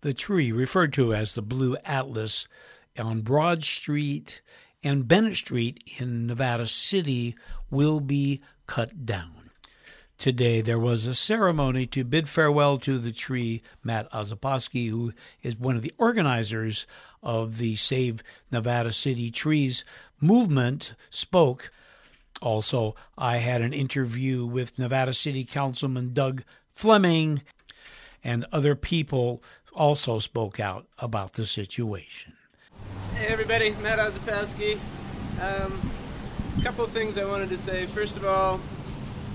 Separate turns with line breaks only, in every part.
The tree, referred to as the Blue Atlas, on Broad Street and Bennett Street in Nevada City will be cut down. Today, there was a ceremony to bid farewell to the tree. Matt Ozaposki, who is one of the organizers of the Save Nevada City Trees movement, spoke. Also, I had an interview with Nevada City Councilman Doug Fleming, and other people also spoke out about the situation.
Hey everybody, Matt Ozaposki. Um, a couple of things I wanted to say. First of all,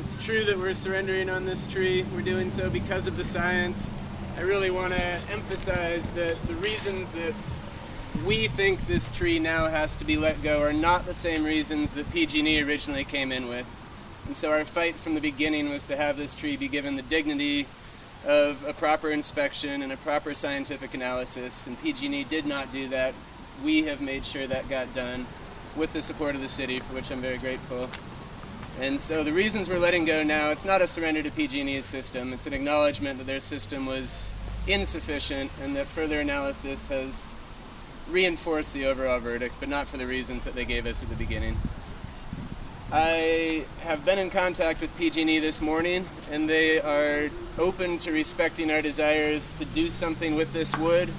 it's true that we're surrendering on this tree. We're doing so because of the science. I really want to emphasize that the reasons that we think this tree now has to be let go are not the same reasons that PG&E originally came in with. And so our fight from the beginning was to have this tree be given the dignity of a proper inspection and a proper scientific analysis, and PG&E did not do that. We have made sure that got done with the support of the city, for which I'm very grateful. And so the reasons we're letting go now, it's not a surrender to PG&E's system. It's an acknowledgement that their system was insufficient and that further analysis has reinforced the overall verdict, but not for the reasons that they gave us at the beginning. I have been in contact with PG&E this morning, and they are open to respecting our desires to do something with this wood,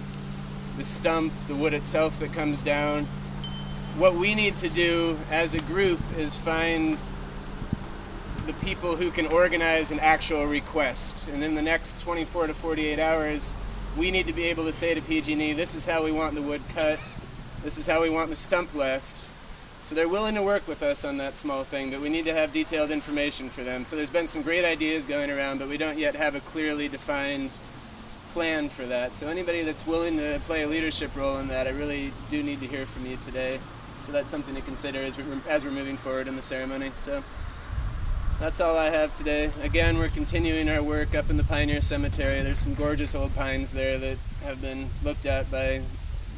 the stump, the wood itself that comes down. What we need to do as a group is find the people who can organize an actual request. And in the next 24 to 48 hours, we need to be able to say to PG&E, this is how we want the wood cut, this is how we want the stump left. So they're willing to work with us on that small thing, but we need to have detailed information for them. So there's been some great ideas going around, but we don't yet have a clearly defined plan for that. So anybody that's willing to play a leadership role in that, I really do need to hear from you today. So that's something to consider as we're, as we're moving forward in the ceremony. So that's all I have today. Again, we're continuing our work up in the Pioneer Cemetery. There's some gorgeous old pines there that have been looked at by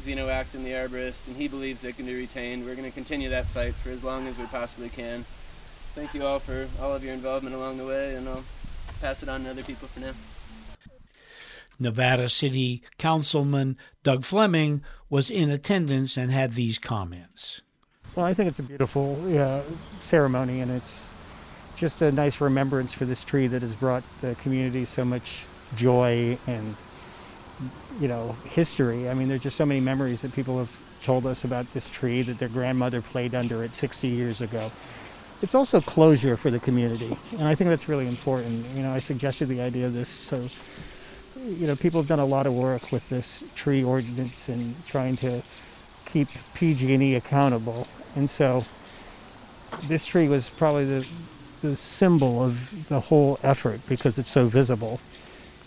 Zeno Acton, the arborist, and he believes they can be retained. We're going to continue that fight for as long as we possibly can. Thank you all for all of your involvement along the way, and I'll pass it on to other people for now.
Nevada City Councilman Doug Fleming was in attendance and had these comments.
Well, I think it's a beautiful uh, ceremony, and it's just a nice remembrance for this tree that has brought the community so much joy and you know history. I mean, there's just so many memories that people have told us about this tree that their grandmother played under it 60 years ago. It's also closure for the community, and I think that's really important. You know, I suggested the idea of this so you know people have done a lot of work with this tree ordinance and trying to keep PG&E accountable, and so this tree was probably the the symbol of the whole effort because it's so visible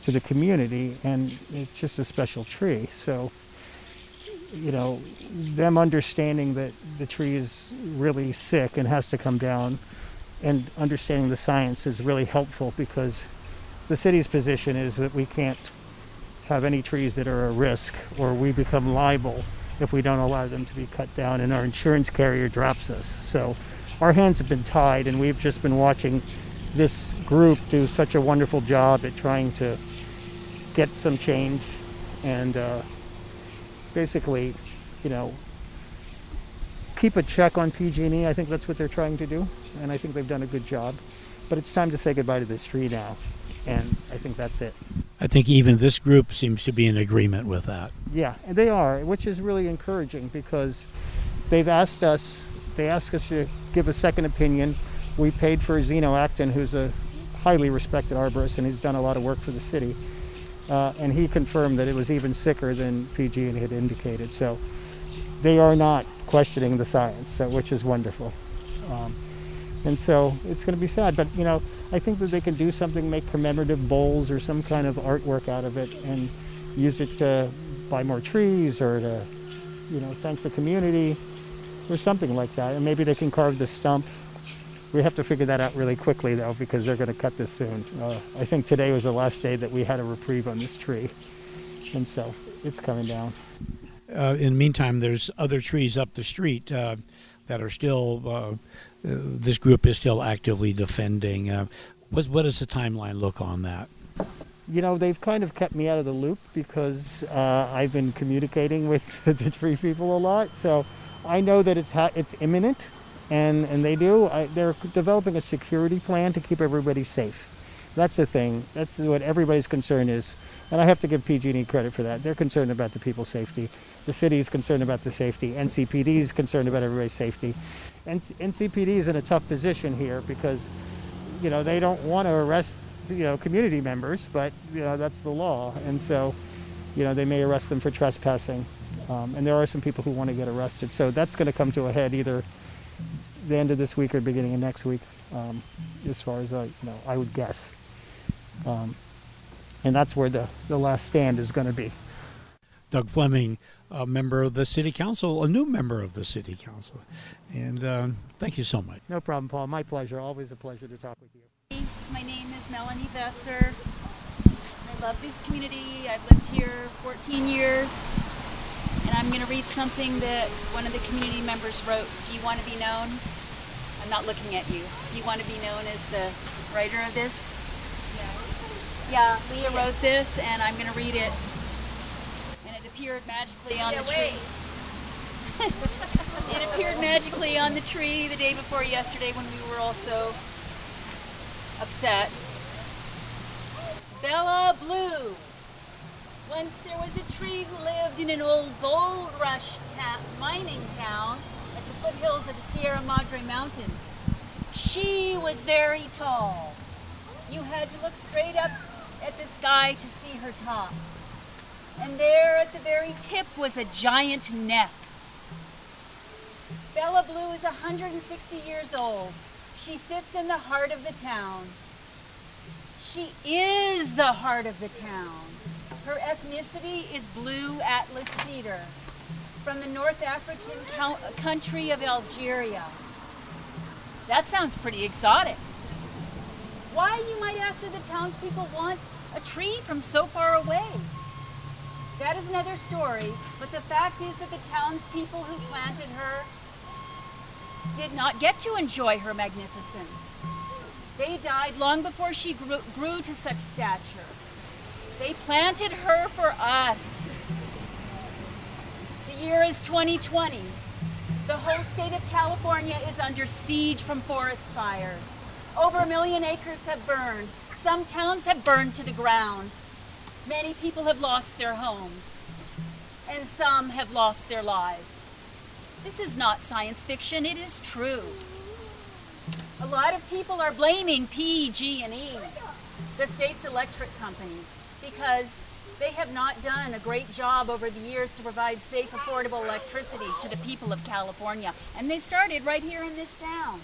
to the community and it's just a special tree. So, you know, them understanding that the tree is really sick and has to come down and understanding the science is really helpful because the city's position is that we can't have any trees that are a risk or we become liable if we don't allow them to be cut down and our insurance carrier drops us. So our hands have been tied and we've just been watching this group do such a wonderful job at trying to get some change and uh, basically, you know, keep a check on PG&E. I think that's what they're trying to do, and I think they've done a good job. But it's time to say goodbye to this tree now, and I think that's it.
I think even this group seems to be in agreement with that.
Yeah, they are, which is really encouraging because they've asked us, they asked us to give a second opinion. We paid for Zeno Acton, who's a highly respected arborist and he's done a lot of work for the city. Uh, and he confirmed that it was even sicker than PG had indicated. So they are not questioning the science, so, which is wonderful. Um, and so it's going to be sad, but you know, I think that they can do something, make commemorative bowls or some kind of artwork out of it, and use it to buy more trees or to, you know, thank the community or something like that. And maybe they can carve the stump. We have to figure that out really quickly though, because they're going to cut this soon. Uh, I think today was the last day that we had a reprieve on this tree, and so it's coming down.
Uh, in the meantime, there's other trees up the street uh, that are still. Uh, this group is still actively defending. Uh, what, what does the timeline look on that?
you know, they've kind of kept me out of the loop because uh, I've been communicating with the tree people a lot. So I know that it's ha- it's imminent, and and they do. I, they're developing a security plan to keep everybody safe. That's the thing. That's what everybody's concern is, and I have to give PG&E credit for that. They're concerned about the people's safety. The city is concerned about the safety. NCPD is concerned about everybody's safety. And NCPD is in a tough position here because, you know, they don't want to arrest you know community members, but you know that's the law, and so you know they may arrest them for trespassing, um, and there are some people who want to get arrested. So that's going to come to a head either the end of this week or beginning of next week, um, as far as I you know I would guess, um, and that's where the the last stand is going to be.
Doug Fleming, a member of the city council, a new member of the city council, and uh, thank you so much.
No problem, Paul. My pleasure. Always a pleasure to talk with you.
My name is Melanie Besser. I love this community. I've lived here 14 years. I'm going to read something that one of the community members wrote. Do you want to be known? I'm not looking at you. Do you want to be known as the writer of this? Yeah. Yeah, Leah wrote this, and I'm going to read it. And it appeared magically on
Yeah,
the tree. It appeared magically on the tree the day before yesterday when we were all so upset. Bella Blue. Once there was a tree who lived in an old gold rush ta- mining town at the foothills of the Sierra Madre Mountains. She was very tall. You had to look straight up at the sky to see her top. And there at the very tip was a giant nest. Bella Blue is 160 years old. She sits in the heart of the town. She is the heart of the town. Her ethnicity is blue Atlas cedar from the North African cou- country of Algeria. That sounds pretty exotic. Why, you might ask, do the townspeople want a tree from so far away? That is another story, but the fact is that the townspeople who planted her did not get to enjoy her magnificence. They died long before she grew, grew to such stature. They planted her for us. The year is 2020. The whole state of California is under siege from forest fires. Over a million acres have burned. Some towns have burned to the ground. Many people have lost their homes. And some have lost their lives. This is not science fiction, it is true. A lot of people are blaming PG&E, the state's electric company, because they have not done a great job over the years to provide safe, affordable electricity to the people of California. And they started right here in this town.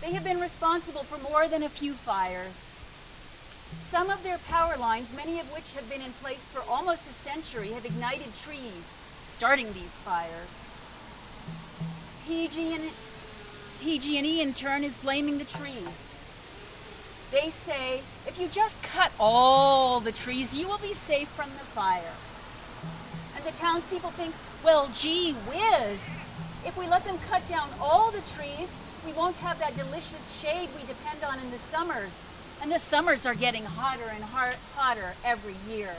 They have been responsible for more than a few fires. Some of their power lines, many of which have been in place for almost a century, have ignited trees, starting these fires. PG&E, in turn is blaming the trees. They say, if you just cut all the trees, you will be safe from the fire. And the townspeople think, well, gee whiz, if we let them cut down all the trees, we won't have that delicious shade we depend on in the summers. And the summers are getting hotter and hotter every year.